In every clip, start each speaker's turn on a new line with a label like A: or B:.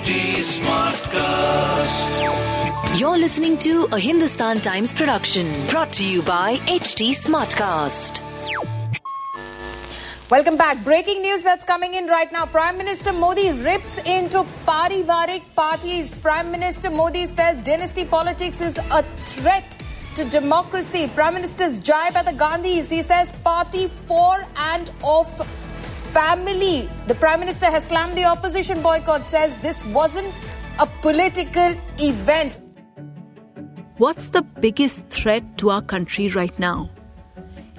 A: HT Smartcast.
B: You're listening to a Hindustan Times production brought to you by HT Smartcast.
C: Welcome back. Breaking news that's coming in right now. Prime Minister Modi rips into parivarik parties. Prime Minister Modi says dynasty politics is a threat to democracy. Prime Minister's jibe at the Gandhis. He says party for and of family. The Prime Minister has slammed the opposition boycott, says this wasn't a political event.
D: What's the biggest threat to our country right now?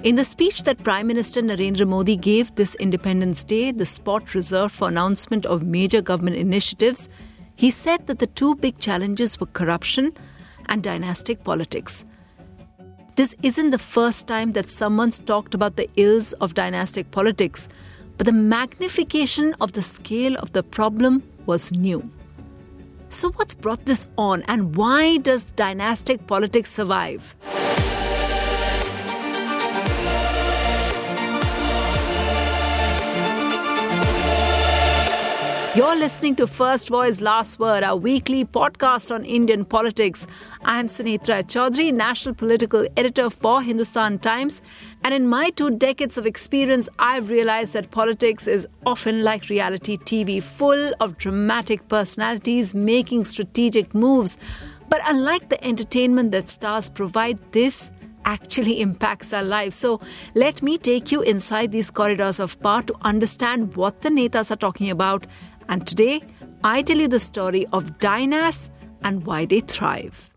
D: In the speech that Prime Minister Narendra Modi gave this Independence Day, the spot reserved for announcement of major government initiatives, he said that the two big challenges were corruption and dynastic politics. This isn't the first time that someone's talked about the ills of dynastic politics, but the magnification of the scale of the problem was new. So, what's brought this on, and why does dynastic politics survive? You're listening to First Voice Last Word, our weekly podcast on Indian politics. I'm Sunetra Choudhury, National Political Editor for Hindustan Times. And in my two decades of experience, I've realized that politics is often like reality TV, full of dramatic personalities making strategic moves. But unlike the entertainment that stars provide, this actually impacts our lives. So let me take you inside these corridors of power to understand what the netas are talking about and today, I tell you the story of Dynas and why they thrive.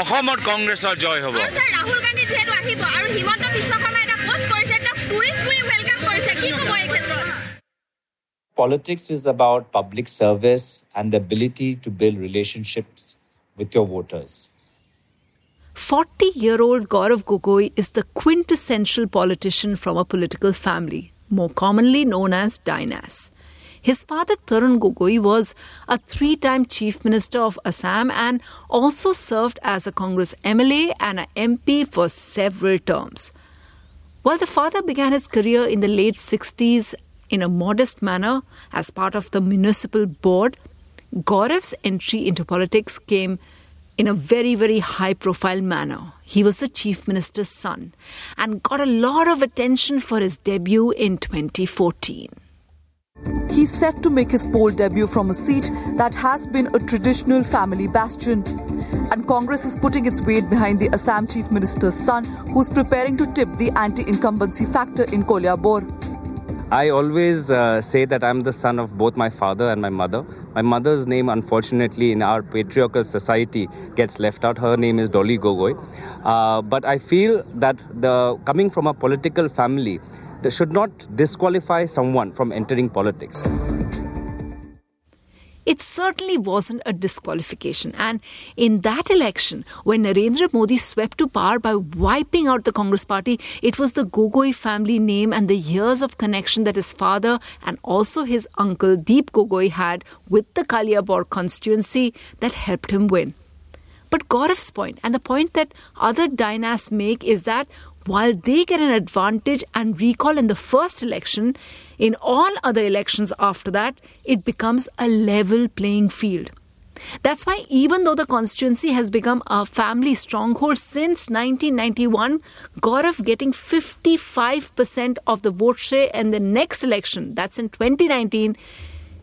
E: অসমত কংগ্ৰেছৰ জয় হ'ব
F: আৰু sir Rahul Gandhi যিহেতু আহিব আৰু হিমন্ত বিশ্ব শৰ্মাই এটা post কৰিছে তেওঁক টুৰিষ্ট বুলি ৱেলকাম কৰিছে কি ক'ব এই ক্ষেত্ৰত
G: Politics is about public service and the ability to build relationships with your voters.
D: 40 year old Gaurav Gogoi is the quintessential politician from a political family, more commonly known as Dynas. His father, Tarun Gogoi, was a three time Chief Minister of Assam and also served as a Congress MLA and an MP for several terms. While the father began his career in the late 60s in a modest manner as part of the municipal board, Gaurav's entry into politics came in a very, very high profile manner. He was the chief minister's son and got a lot of attention for his debut in 2014.
H: He's set to make his poll debut from a seat that has been a traditional family bastion. And Congress is putting its weight behind the Assam Chief Minister's son, who's preparing to tip the anti incumbency factor in Koliabor.
I: I always uh, say that I'm the son of both my father and my mother. My mother's name, unfortunately, in our patriarchal society, gets left out. Her name is Dolly Gogoi. Uh, but I feel that the coming from a political family, should not disqualify someone from entering politics.
D: It certainly wasn't a disqualification. And in that election, when Narendra Modi swept to power by wiping out the Congress party, it was the Gogoi family name and the years of connection that his father and also his uncle Dip Gogoi had with the Kaliabor constituency that helped him win. But Gaurav's point, and the point that other dynasts make, is that while they get an advantage and recall in the first election, in all other elections after that, it becomes a level playing field. That's why, even though the constituency has become a family stronghold since 1991, Gaurav getting 55% of the vote share in the next election, that's in 2019,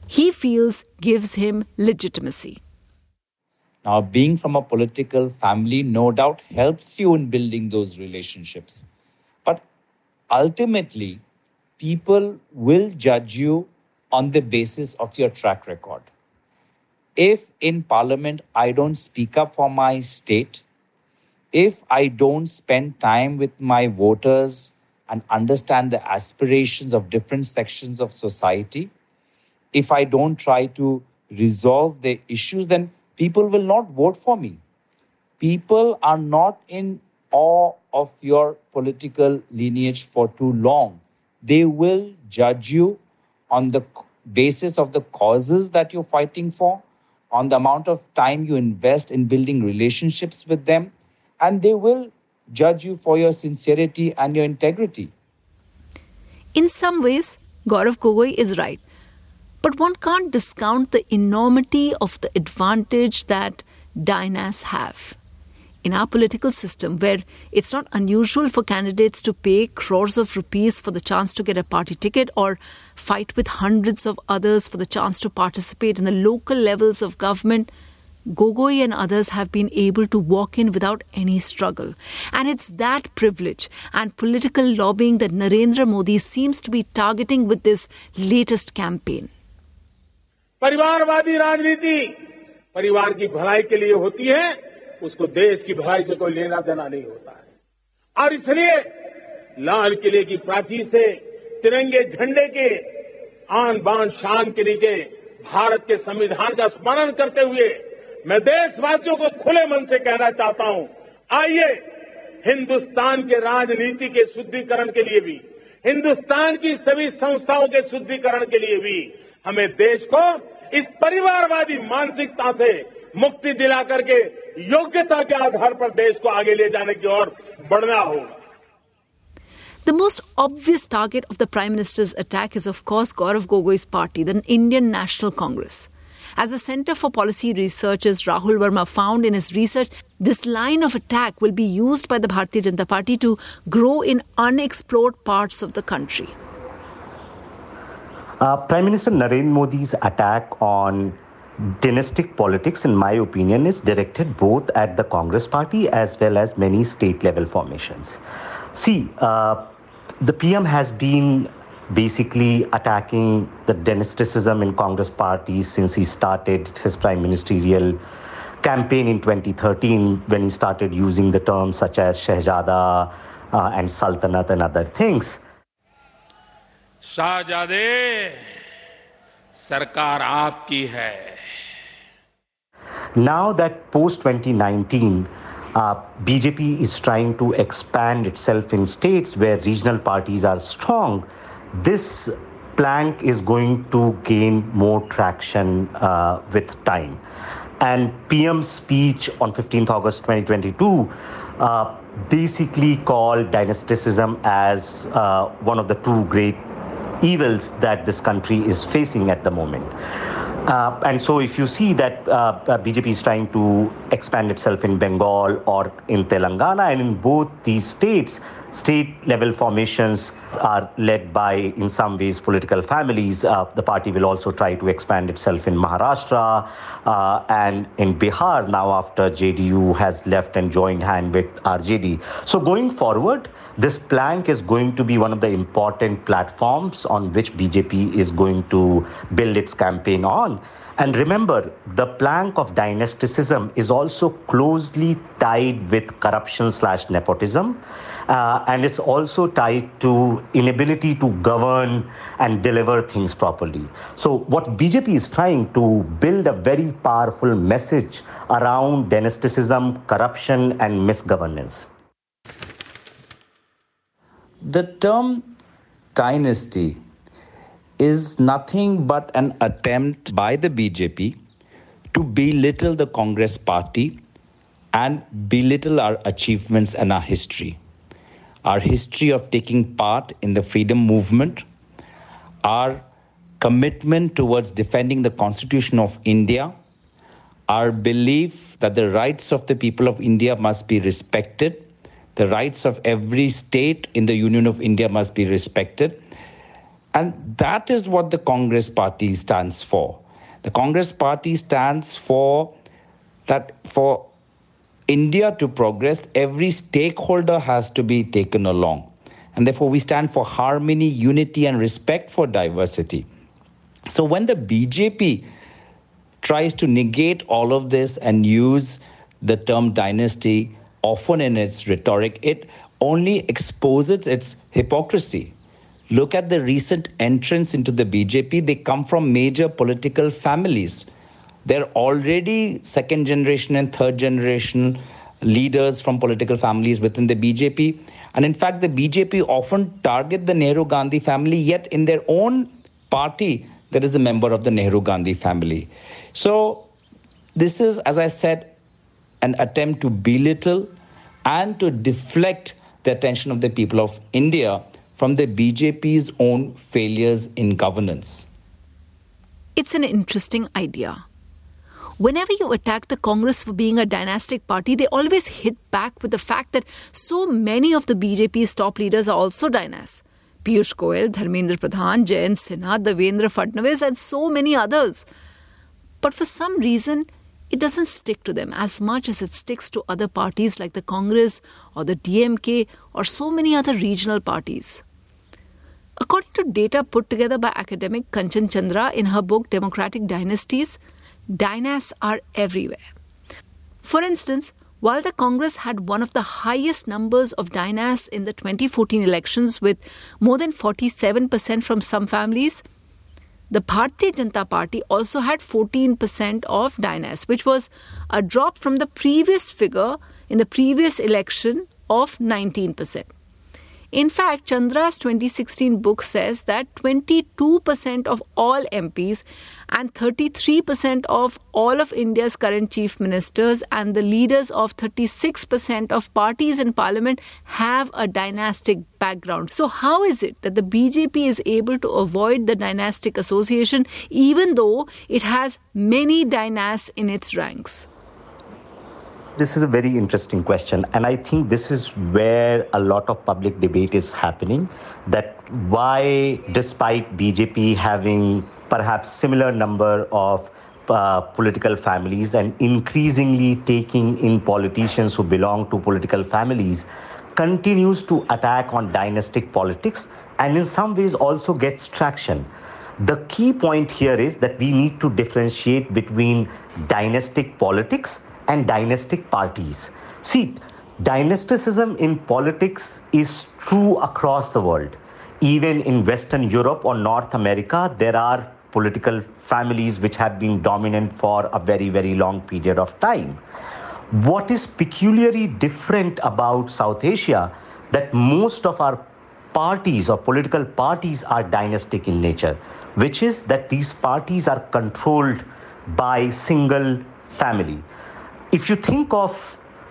D: he feels gives him legitimacy.
G: Now, being from a political family no doubt helps you in building those relationships. But ultimately, people will judge you on the basis of your track record. If in parliament I don't speak up for my state, if I don't spend time with my voters and understand the aspirations of different sections of society, if I don't try to resolve the issues, then people will not vote for me. People are not in awe of your political lineage for too long. They will judge you on the basis of the causes that you're fighting for, on the amount of time you invest in building relationships with them, and they will judge you for your sincerity and your integrity.
D: In some ways, Gaurav Gogoi is right. But one can't discount the enormity of the advantage that dynas have. In our political system, where it's not unusual for candidates to pay crores of rupees for the chance to get a party ticket or fight with hundreds of others for the chance to participate in the local levels of government, Gogoi and others have been able to walk in without any struggle. And it's that privilege and political lobbying that Narendra Modi seems to be targeting with this latest campaign.
A: परिवारवादी राजनीति। परिवार की भलाई के लिए होती है, उसको देश की भलाई से कोई लेना देना नहीं होता है। और इसलिए लाल किले की प्राचीर से तिरंगे झंडे के आन बान शान के नीचे भारत के संविधान का स्मरण करते हुए मैं देशवासियों को खुले मन से कहना चाहता हूँ, आइए हिंदुस्तान के राजनीति के शुद्धिकरण के लिए भी, हिंदुस्तान की सभी संस्थाओं के शुद्धिकरण के लिए भी हमें देश को इस परिवारवादी मानसिकता से मुक्ति दिला करके योग्यता के आधार पर देश को आगे ले जाने की ओर बढ़ना होगा
D: The most obvious target of the Prime Minister's attack is, of course, Gaurav Gogoi's party, the Indian National Congress. As the Center for Policy Research's Rahul Verma found in his research, this line of attack will be used by the Bharatiya Janata Party to grow in unexplored parts of the country.
J: Uh, Prime Minister Narendra Modi's attack on dynastic politics, in my opinion, is directed both at the Congress party as well as many state level formations. See, uh, the PM has been basically attacking the dynasticism in Congress party since he started his prime ministerial campaign in 2013 when he started using the terms such as Shahzada uh, and Sultanate and other things.
A: शाहजादे सरकार आपकी है
J: Now that post 2019, uh, BJP is trying to expand itself in states where regional parties are strong. This plank is going to gain more traction uh, with time. And PM's speech on 15th August 2022 uh, basically called dynasticism as uh, one of the two great evils that this country is facing at the moment. Uh, and so, if you see that uh, BJP is trying to expand itself in Bengal or in Telangana, and in both these states, state level formations are led by, in some ways, political families. Uh, the party will also try to expand itself in Maharashtra uh, and in Bihar now after JDU has left and joined hand with RJD. So, going forward, this plank is going to be one of the important platforms on which BJP is going to build its campaign on. And remember, the plank of dynasticism is also closely tied with corruption slash nepotism. Uh, and it's also tied to inability to govern and deliver things properly. So, what BJP is trying to build a very powerful message around dynasticism, corruption, and misgovernance.
G: The term dynasty is nothing but an attempt by the BJP to belittle the Congress party and belittle our achievements and our history. Our history of taking part in the freedom movement, our commitment towards defending the Constitution of India, our belief that the rights of the people of India must be respected, the rights of every state in the Union of India must be respected. And that is what the Congress party stands for. The Congress party stands for that for India to progress, every stakeholder has to be taken along. And therefore, we stand for harmony, unity, and respect for diversity. So, when the BJP tries to negate all of this and use the term dynasty often in its rhetoric, it only exposes its hypocrisy. Look at the recent entrance into the BJP, they come from major political families. They're already second generation and third generation leaders from political families within the BJP. And in fact, the BJP often target the Nehru Gandhi family, yet in their own party, there is a member of the Nehru Gandhi family. So, this is, as I said, an attempt to belittle and to deflect the attention of the people of India from the BJP's own failures in governance.
D: it's an interesting idea. Whenever you attack the Congress for being a dynastic party, they always hit back with the fact that so many of the BJP's top leaders are also dynasts. Piyush Goyal, Dharmendra Pradhan, Jayant Sinha, Devendra Fadnavis, and so many others. But for some reason, it doesn't stick to them as much as it sticks to other parties like the Congress or the DMK or so many other regional parties. According to data put together by academic Kanchan Chandra in her book Democratic Dynasties, dynasts are everywhere. For instance, while the Congress had one of the highest numbers of dynasts in the 2014 elections with more than 47% from some families, the Bharatiya Janata Party also had 14% of dynasts, which was a drop from the previous figure in the previous election of 19%. In fact, Chandra's 2016 book says that 22% of all MPs and 33% of all of India's current chief ministers and the leaders of 36% of parties in parliament have a dynastic background. So, how is it that the BJP is able to avoid the dynastic association even though it has many dynasts in its ranks?
J: This is a very interesting question, and I think this is where a lot of public debate is happening. That why, despite BJP having perhaps similar number of uh, political families and increasingly taking in politicians who belong to political families, continues to attack on dynastic politics and in some ways also gets traction. The key point here is that we need to differentiate between dynastic politics and dynastic parties. See, dynasticism in politics is true across the world. Even in Western Europe or North America, there are political families which have been dominant for a very, very long period of time. What is peculiarly different about South Asia that most of our parties or political parties are dynastic in nature, which is that these parties are controlled by single family if you think of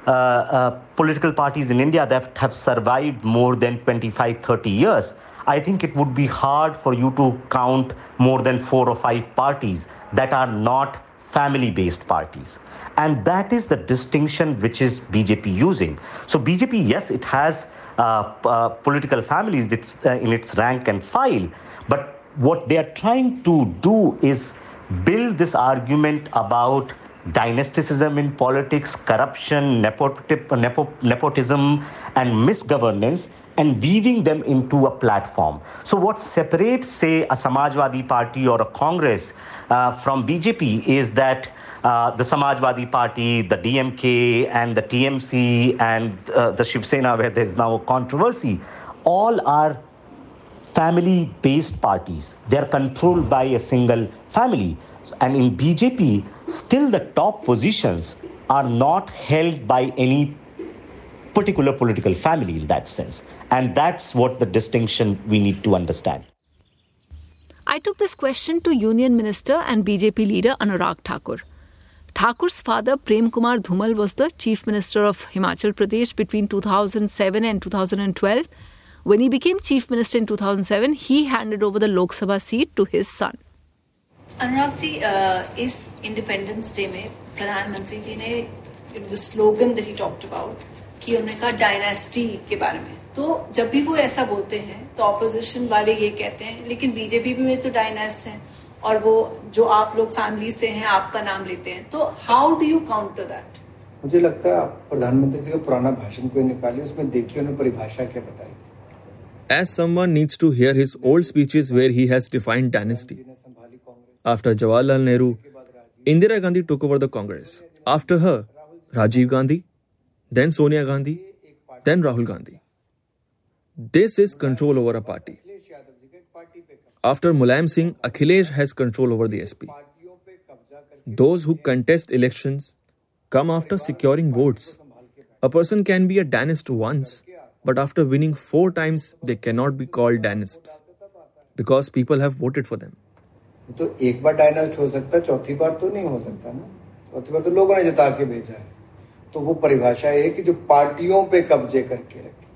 J: uh, uh, political parties in India that have survived more than 25, 30 years, I think it would be hard for you to count more than four or five parties that are not family based parties. And that is the distinction which is BJP using. So, BJP, yes, it has uh, uh, political families it's, uh, in its rank and file, but what they are trying to do is build this argument about dynasticism in politics, corruption, nepotism, and misgovernance, and weaving them into a platform. So, what separates, say, a Samajwadi Party or a Congress uh, from BJP is that uh, the Samajwadi Party, the DMK, and the TMC, and uh, the Shiv Sena, where there's now a controversy, all are family based parties. They're controlled by a single family. And in BJP, still the top positions are not held by any particular political family in that sense. And that's what the distinction we need to understand.
D: I took this question to Union Minister and BJP leader Anurag Thakur. Thakur's father, Prem Kumar Dhumal, was the Chief Minister of Himachal Pradesh between 2007 and 2012. When he became Chief Minister in 2007, he handed over the Lok Sabha seat to his son.
K: Anurag ji इस independence day में प्रधानमंत्री जी ने slogan that he talked about कि उन्होंने कहा dynasty के बारे में। तो जब भी वो ऐसा बोलते हैं तो ऑपोजिशन वाले ये कहते हैं लेकिन बीजेपी में तो डायनेस्ट हैं और वो जो आप लोग फैमिली से हैं आपका नाम लेते हैं। तो how do you counter that
L: मुझे लगता है प्रधानमंत्री जी का पुराना भाषण कोई निकालिए उसमें देखिए उन्होंने परिभाषा क्या बताई।
M: As someone needs to hear his old speeches where he has defined dynasty. After Jawaharlal Nehru, Indira Gandhi took over the Congress. After her, Rajiv Gandhi, then Sonia Gandhi, then Rahul Gandhi. This is control over a party. After Mulayam Singh, Akhilesh has control over the SP. Those who contest elections come after securing votes. A person can be a dynast once, but after winning four times, they cannot be called dynasts because people have voted for them.
L: तो एक बार डायनाउस्ट हो सकता है चौथी बार तो नहीं हो सकता ना। चौथी बार तो लोगों ने जता के भेजा है। तो वो परिभाषा है कि जो पार्टियों पे कब्जे करके रखे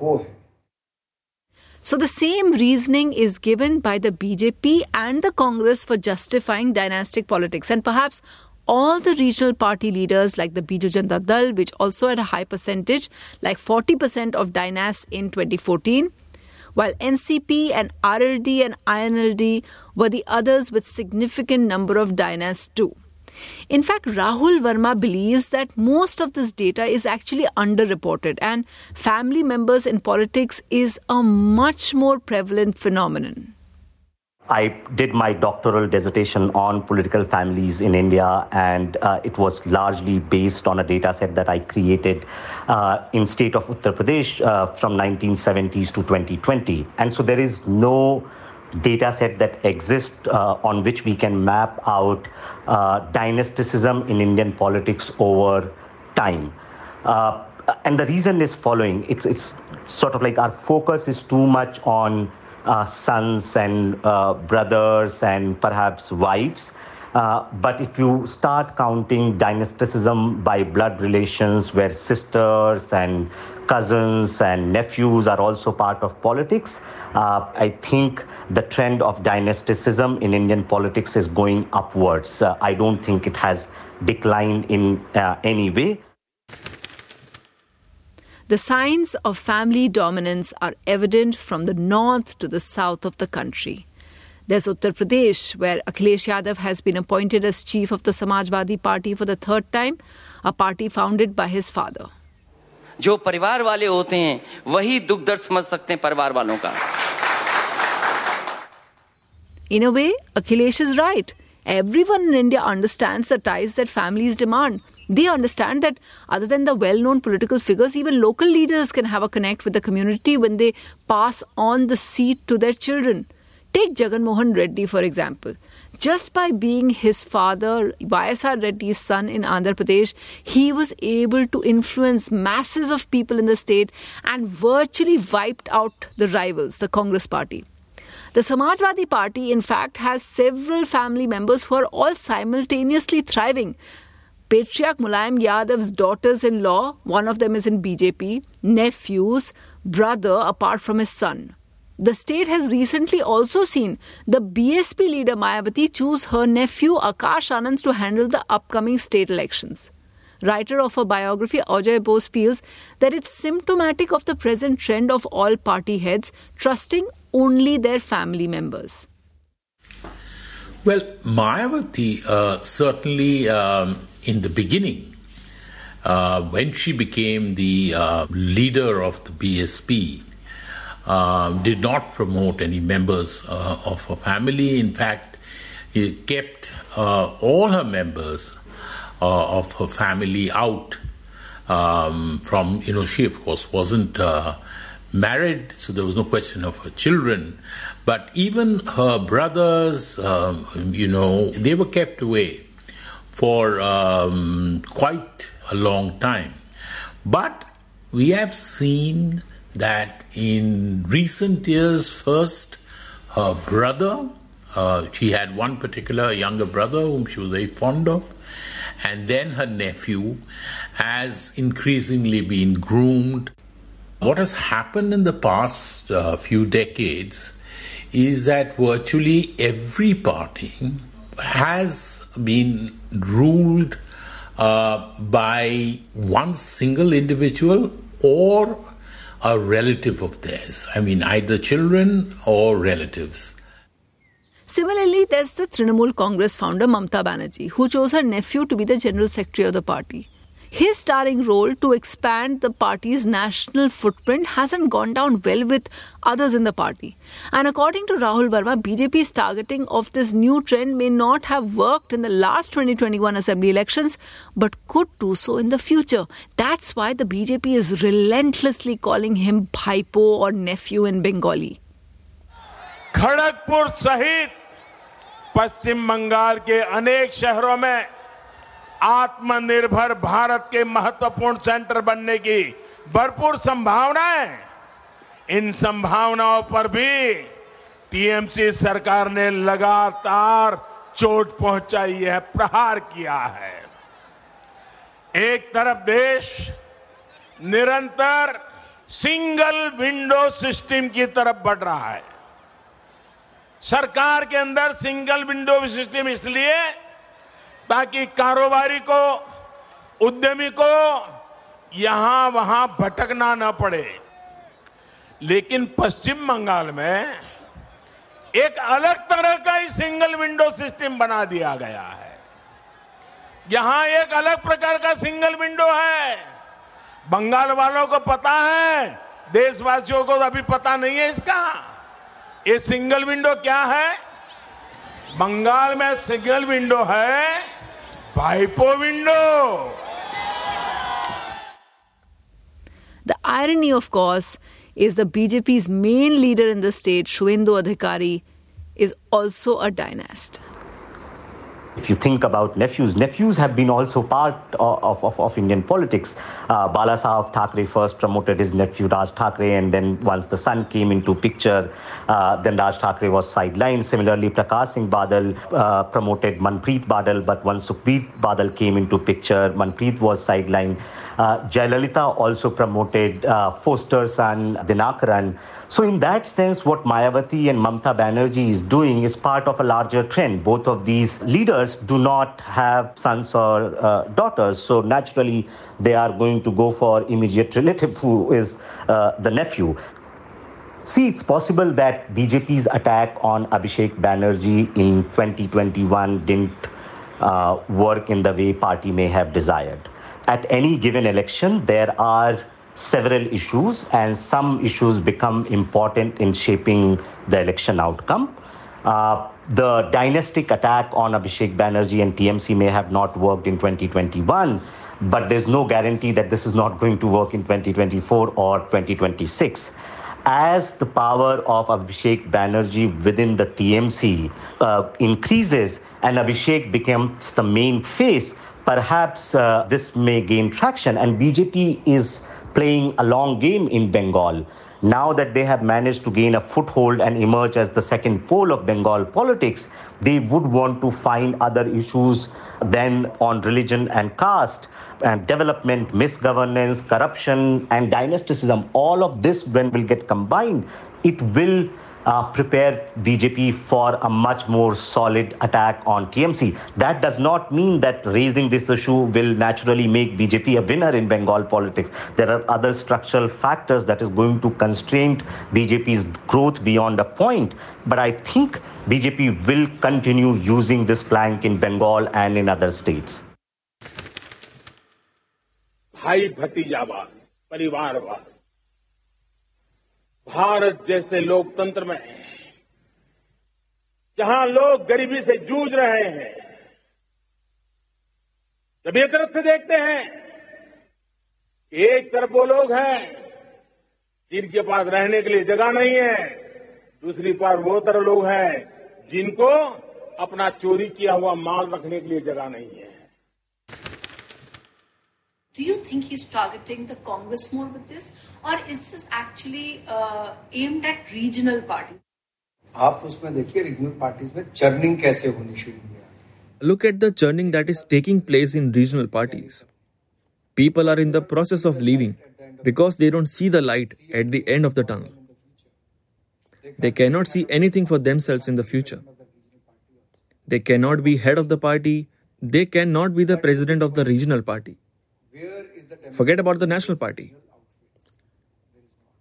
L: वो है।
D: So the same reasoning is given by the BJP and the Congress for justifying dynastic politics and perhaps All the regional party leaders like the Biju Janata Dal, which also had a high percentage, like 40% of dynasts in 2014, while NCP and RLD and INLD were the others with significant number of dynasts too. In fact, Rahul Verma believes that most of this data is actually underreported and family members in politics is a much more prevalent phenomenon.
J: I did my doctoral dissertation on political families in India, and uh, it was largely based on a data set that I created uh, in state of Uttar Pradesh uh, from 1970s to 2020. And so there is no data set that exists uh, on which we can map out uh, dynasticism in Indian politics over time. Uh, and the reason is following it's, it's sort of like our focus is too much on sons and uh, brothers and perhaps wives. Uh, but if you start counting dynasticism by blood relations, where sisters and cousins and nephews are also part of politics, uh, I think the trend of dynasticism in Indian politics is going upwards. Uh, I don't think it has declined in uh, any way.
D: The signs of family dominance are evident from the north to the south of the country. There's Uttar Pradesh, where Akhilesh Yadav has been appointed as chief of the Samajwadi Party for the third time, a party founded by his father.
N: जो परिवार वाले होते हैं वही दुख दर्द समझ सकते हैं परिवार वालों का
D: In a way, Akhilesh is right. Everyone in India understands the ties that families demand. They understand that other than the well known political figures, even local leaders can have a connect with the community when they pass on the seat to their children. Take Jagan Mohan Reddy, for example. Just by being his father, YSR Reddy's son in Andhra Pradesh, he was able to influence masses of people in the state and virtually wiped out the rivals, the Congress party. The Samajwadi Party, in fact, has several family members who are all simultaneously thriving. Patriarch Mulayam Yadav's daughters in law, one of them is in BJP, nephews, brother, apart from his son. The state has recently also seen the BSP leader Mayawati choose her nephew Akash Anand to handle the upcoming state elections. Writer of her biography Ajay Bose feels that it's symptomatic of the present trend of all party heads trusting only their family members.
O: Well, Mayawati uh, certainly um, in the beginning, uh, when she became the uh, leader of the BSP, um, did not promote any members uh, of her family. In fact, he kept uh, all her members uh, of her family out um, from, you know, she of course wasn't married, so there was no question of her children. But even her brothers, um, you know, they were kept away for um, quite a long time. But we have seen that in recent years, first her brother, uh, she had one particular younger brother whom she was very fond of, and then her nephew has increasingly been groomed. What has happened in the past uh, few decades is that virtually every party has been ruled uh, by one single individual or a relative of theirs. I mean, either children or relatives.
D: Similarly, there's the Trinamool Congress founder Mamta Banerjee, who chose her nephew to be the general secretary of the party His starring role to expand the party's national footprint hasn't gone down well with others in the party. And according to Rahul Verma, BJP's targeting of this new trend may not have worked in the last 2021 assembly elections, but could do so in the future. That's why the BJP is relentlessly calling him Bhaipo or nephew in Bengali.
P: Kharagpur सहित पश्चिम बंगाल के अनेक शहरों में आत्मनिर्भर भारत के महत्वपूर्ण centre बनने की भरपूर संभावनाएँ इन संभावनाओं पर भी टीएमसी सरकार ने लगातार चोट पहुंचाई है, प्रहार किया है। एक तरफ़ देश निरंतर सिंगल विंडो सिस्टम की तरफ़ बढ़ रहा है। सरकार के अंदर सिंगल विंडो सिस्टम इसलिए ताकि कारोबारी को, उद्यमी को यहाँ वहाँ भटकना न पड़े। लेकिन पश्चिम बंगाल में एक अलग तरह का ही सिंगल विंडो सिस्टम बना दिया गया है। यहाँ एक अलग प्रकार का सिंगल विंडो है। बंगाल वालों को पता है, देशवासियों को अभी पता नहीं है इसका। ये सिंगल विंडो क्या है? बंगाल में सिंगल विंडो है
D: The irony, of course, is the BJP's main leader in the state, Suvendu Adhikari, is also a dynast.
J: If you think about nephews, nephews have been also part of, of, of Indian politics. Uh, Bala Thackeray first promoted his nephew Raj Thackeray, and then once the son came into picture, uh, then Raj Thackeray was sidelined. Similarly, Prakash Singh Badal uh, promoted Manpreet Badal, but once Sukhpreet Badal came into picture, Manpreet was sidelined. Uh, Jayalalitha also promoted uh, Foster's son Dinakaran. So, in that sense, what Mayawati and Mamta Banerjee is doing is part of a larger trend. Both of these leaders do not have sons or uh, daughters, so naturally they are going to go for immediate relative who is uh, the nephew. See, it's possible that BJP's attack on Abhishek Banerjee in 2021 didn't uh, work in the way party may have desired. At any given election, there are several issues, and some issues become important in shaping the election outcome. Uh, the dynastic attack on Abhishek Banerjee and TMC may have not worked in 2021, but there's no guarantee that this is not going to work in 2024 or 2026 as the power of Abhishek Banerjee within the TMC uh, increases and Abhishek becomes the main face, perhaps uh, this may gain traction. And BJP is playing a long game in Bengal. Now that they have managed to gain a foothold and emerge as the second pole of Bengal politics, they would want to find other issues than on religion and caste and development, misgovernance, corruption, and dynasticism. All of this, when will get combined, it will uh, prepare BJP for a much more solid attack on TMC. That does not mean that raising this issue will naturally make BJP a winner in Bengal politics. There are other structural factors that is going to constrain BJP's growth beyond a point. But I think BJP will continue using this plank in Bengal and in other states.
A: भाई भतीजावाद परिवारवाद भारत जैसे लोकतंत्र में जहाँ लोग गरीबी से जूझ रहे हैं। जब एक तरफ़ से देखते हैं एक तरफ़ वो लोग हैं, जिनके पास रहने के लिए जगह नहीं है, दूसरी पार वो तरह लोग हैं, जिनको अपना चोरी किया हुआ माल रखने के लिए जगह नहीं है।
K: Do you think he's targeting the Congress more with this, or is this actually uh, aimed at regional parties?
L: आप उसमें देखिए रीजनल पार्टीज में चर्निंग कैसे होनी शुरू हुई है
M: Look at the churning that is taking place in regional parties. People are in the process of leaving because they don't see the light at the end of the tunnel. They cannot see anything for themselves in the future. They cannot be head of the party. They cannot be the president of the regional party. Forget about the national party.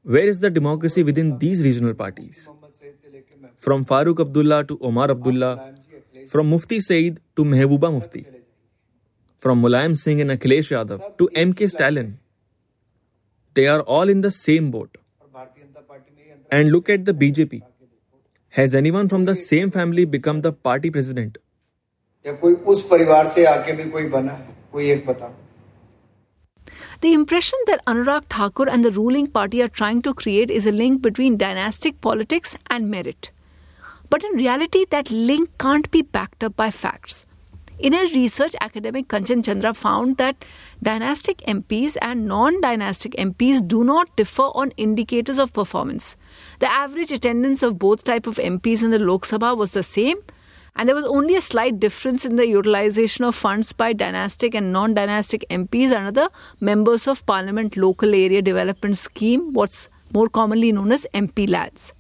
M: Where is the democracy within these regional parties? From Farooq Abdullah to Omar Abdullah, from Mufti Saeed to Mehbooba Mufti, from Mulayam Singh and Akhilesh Yadav to MK Stalin. They are all in the same boat. And look at the BJP. Has anyone from the same family become the party president?
L: या कोई उस परिवार से आके भी कोई बना है कोई एक बताओ
D: the impression that Anurag Thakur and the ruling party are trying to create is a link between dynastic politics and merit. But in reality, that link can't be backed up by facts. In his research, academic Kanchan Chandra found that dynastic MPs and non dynastic MPs do not differ on indicators of performance. The average attendance of both type of MPs in the Lok Sabha was the same. And there was only a slight difference in the utilization of funds by dynastic and non dynastic MPs under the Members of Parliament Local Area Development Scheme, what's more commonly known as MP LADS.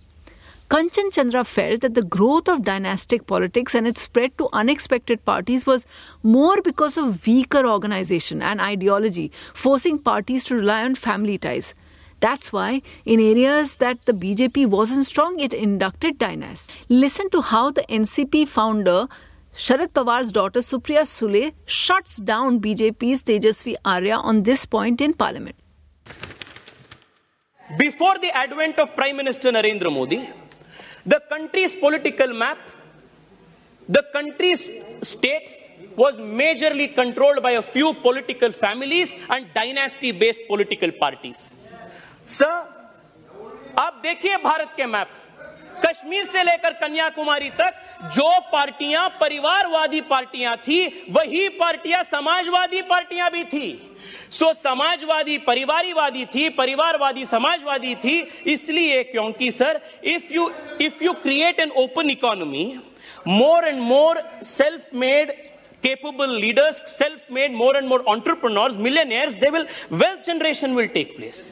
D: Kanchan Chandra felt that the growth of dynastic politics and its spread to unexpected parties was more because of weaker organization and ideology, forcing parties to rely on family ties. That's why, in areas that the BJP wasn't strong, it inducted dynasts. Listen to how the NCP founder Sharad Pawar's daughter Supriya Sule shuts down BJP's Tejasvi Surya on this point in parliament.
Q: Before the advent of Prime Minister Narendra Modi, the country's political map, the country's states was majorly controlled by a few political families and dynasty based political parties. Sir आप देखिए भारत के map Kashmir से लेकर कन्याकुमारी तक जो पार्टियाँ, परिवारवादी पार्टियाँ थी, वही पार्टियाँ समाजवादी पार्टियाँ भी थी. सो समाजवादी, परिवारवादी थी, परिवारवादी, समाजवादी थी, इसलिए क्योंकि sir if you if you create an open economy more and more self made capable leaders self made more and more entrepreneurs, millionaires, they will, wealth generation will take place.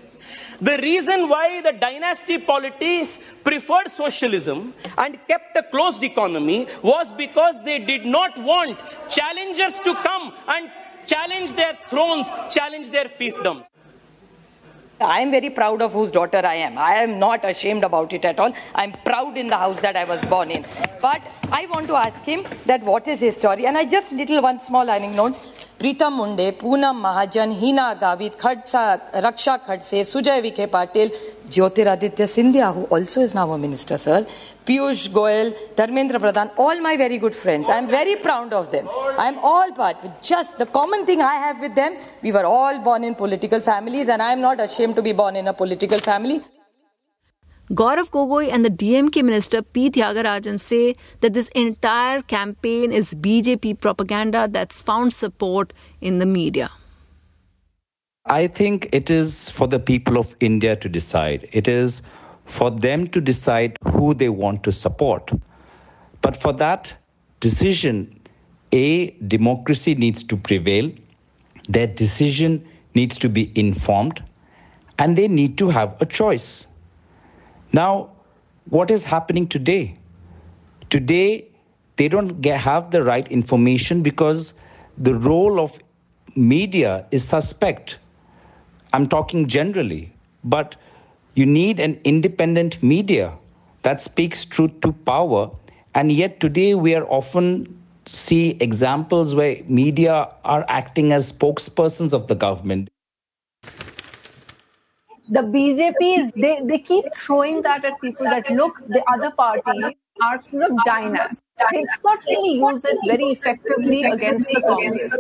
Q: The reason why the dynasty polities preferred socialism and kept a closed economy was because they did not want challengers to come and challenge their thrones, challenge their fiefdoms.
R: I am very proud of whose daughter I am. I am not ashamed about it at all. I'm proud in the house that I was born in. But I want to ask him that what is his story. And I just little one small note. Pritam Munde Poonam Mahajan Heena Gavit Khadsa Raksha Khadse Sujay Vikhe Patil Jyotiraditya Scindia, who also is now a minister, sir, Piyush Goyal, Dharmendra Pradhan, all my very good friends. I'm very proud of them. I'm all part. Just the common thing I have with them, we were all born in political families, and I'm not ashamed to be born in a political family.
D: Gaurav Gogoi and the DMK minister P. Thiagarajan say that this entire campaign is BJP propaganda that's found support in the media.
G: I think it is for the people of India to decide. It is for them to decide who they want to support. But for that decision, A, democracy needs to prevail, their decision needs to be informed, and they need to have a choice. Now, what is happening today? Today, they don't get, have the right information because the role of media is suspect. I'm talking generally, but you need an independent media that speaks truth to power. And yet, today, we are often see examples where media are acting as spokespersons of the government
S: the BJP is they, they keep throwing that at people that look the other party are full of dynasts. They certainly use it very effectively against the Congress.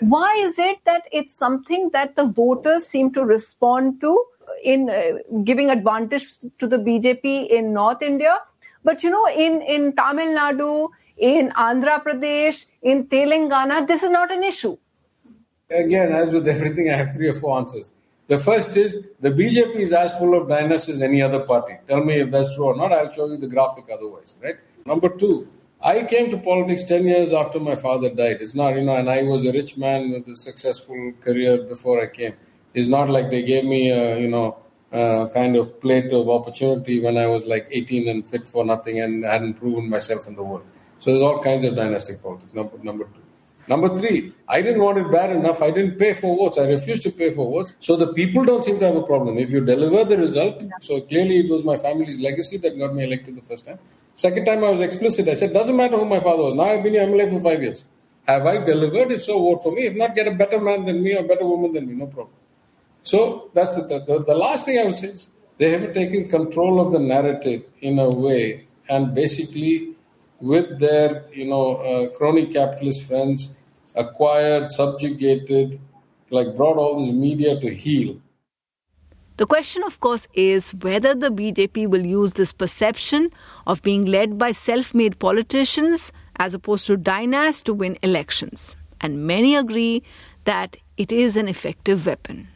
S: Why is it that it's something that the voters seem to respond to in uh, giving advantage to the BJP in North India? But you know, in, in Tamil Nadu, in Andhra Pradesh, in Telangana, this is not an issue.
T: Again, as with everything, I have three or four answers. The first is the BJP is as full of dynasts as any other party. Tell me if that's true or not. I'll show you the graphic otherwise, right? Number two, I came to politics 10 years after my father died. It's not, you know, and I was a rich man with a successful career before I came. It's not like they gave me a, you know, a kind of plate of opportunity when I was like 18 and fit for nothing and hadn't proven myself in the world. So there's all kinds of dynastic politics. Number, number two. Number three, I didn't want it bad enough. I didn't pay for votes. I refused to pay for votes. So the people don't seem to have a problem. If you deliver the result, so clearly it was my family's legacy that got me elected the first time. Second time I was explicit. I said, doesn't matter who my father was. Now I've been in MLA for five years. Have I delivered? If so, vote for me. If not, get a better man than me or better woman than me. No problem. So that's the, the, the last thing I would say is they have taken control of the narrative in a way and basically with their, you know, uh, crony capitalist friends, acquired, subjugated, like brought all this media to heel.
D: The question, of course, is whether the BJP will use this perception of being led by self made politicians as opposed to dynasts to win elections. And many agree that it is an effective weapon.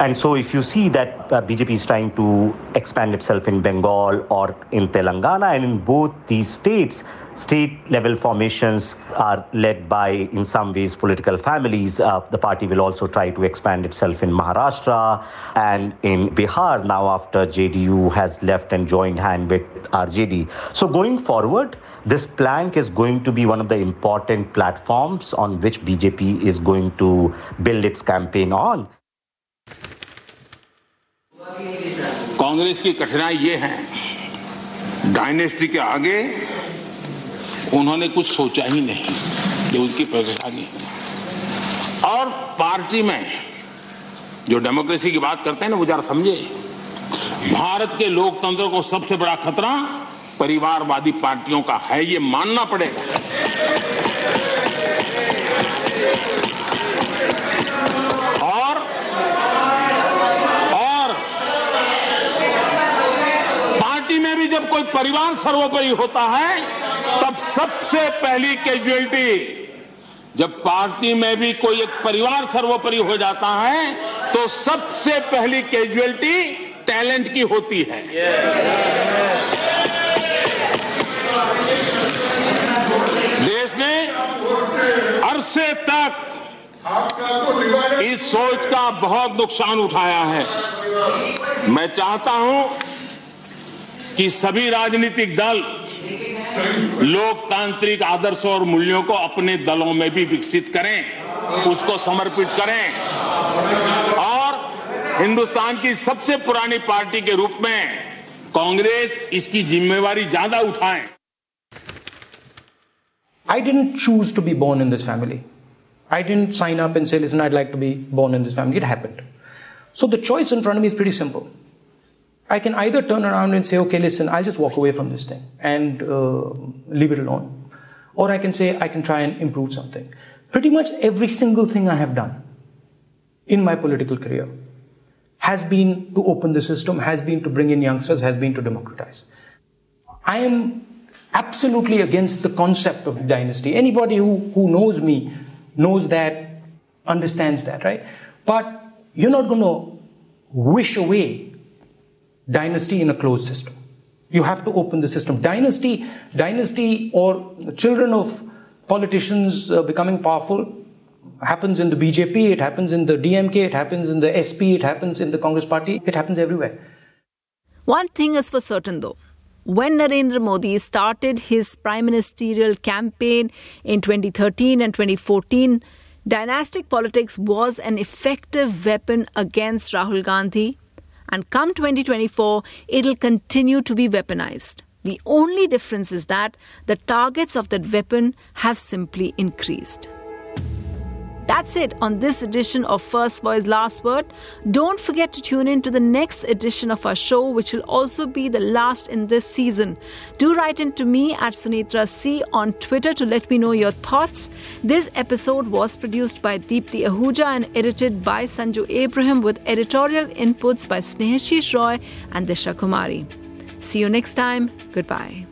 J: And so, if you see that uh, BJP is trying to expand itself in Bengal or in Telangana, and in both these states, state level formations are led by, in some ways, political families. Uh, the party will also try to expand itself in Maharashtra and in Bihar now after JDU has left and joined hand with RJD. So, going forward, this plank is going to be one of the important platforms on which BJP is going to build its campaign on.
A: Congress की कठिनाई ये है। Dynasty के आगे उन्होंने कुछ सोचा ही नहीं कि उसकी परेशानी और पार्टी में जो डेमोक्रेसी की बात करते हैं ना, वो जरा समझे। भारत के लोकतंत्र को सबसे बड़ा खतरा परिवारवादी पार्टियों का है, ये मानना पड़ेगा। जब कोई परिवार सर्वोपरि होता है, तब सबसे पहली कैजुअलिटी जब पार्टी में भी कोई एक परिवार सर्वोपरि हो जाता है तो सबसे पहली कैजुअलिटी टैलेंट की होती है। देश ने अरसे तक इस सोच का बहुत नुकसान उठाया है। मैं चाहता हूँ कि सभी राजनीतिक दल लोकतांत्रिक आदर्शों और मूल्यों को अपने दलों में भी विकसित करें, उसको समर्पित करें। और हिंदुस्तान की सबसे पुरानी पार्टी के रूप में कांग्रेस इसकी जिम्मेवारी ज़्यादा उठाए।
U: I didn't choose to be born in this family I didn't sign up and say listen I like to be born in this family it happened so the choice in front me is very simple I can either turn around and say, okay, listen, I'll just walk away from this thing and uh, leave it alone. Or I can say, I can try and improve something. Pretty much every single thing I have done in my political career has been to open the system, has been to bring in youngsters, has been to democratize. I am absolutely against the concept of dynasty. Anybody who, who knows me knows that, understands that, right? But you're not going to wish away dynasty in a closed system. You have to open the system. Dynasty, dynasty, or children of politicians uh, becoming powerful happens in the BJP, it happens in the DMK, it happens in the SP, it happens in the Congress party, it happens everywhere.
D: One thing is for certain though. When Narendra Modi started his prime ministerial campaign in 2013 and 2014, dynastic politics was an effective weapon against Rahul Gandhi and come 2024, it'll continue to be weaponized. The only difference is that the targets of that weapon have simply increased. That's it on this edition of First Voice Last Word. Don't forget to tune in to the next edition of our show, which will also be the last in this season. Do write in to me at Sunetra C on Twitter to let me know your thoughts. This episode was produced by Deepthi Ahuja and edited by Sanju Abraham with editorial inputs by Snehashish Roy and Disha Kumari. See you next time. Goodbye.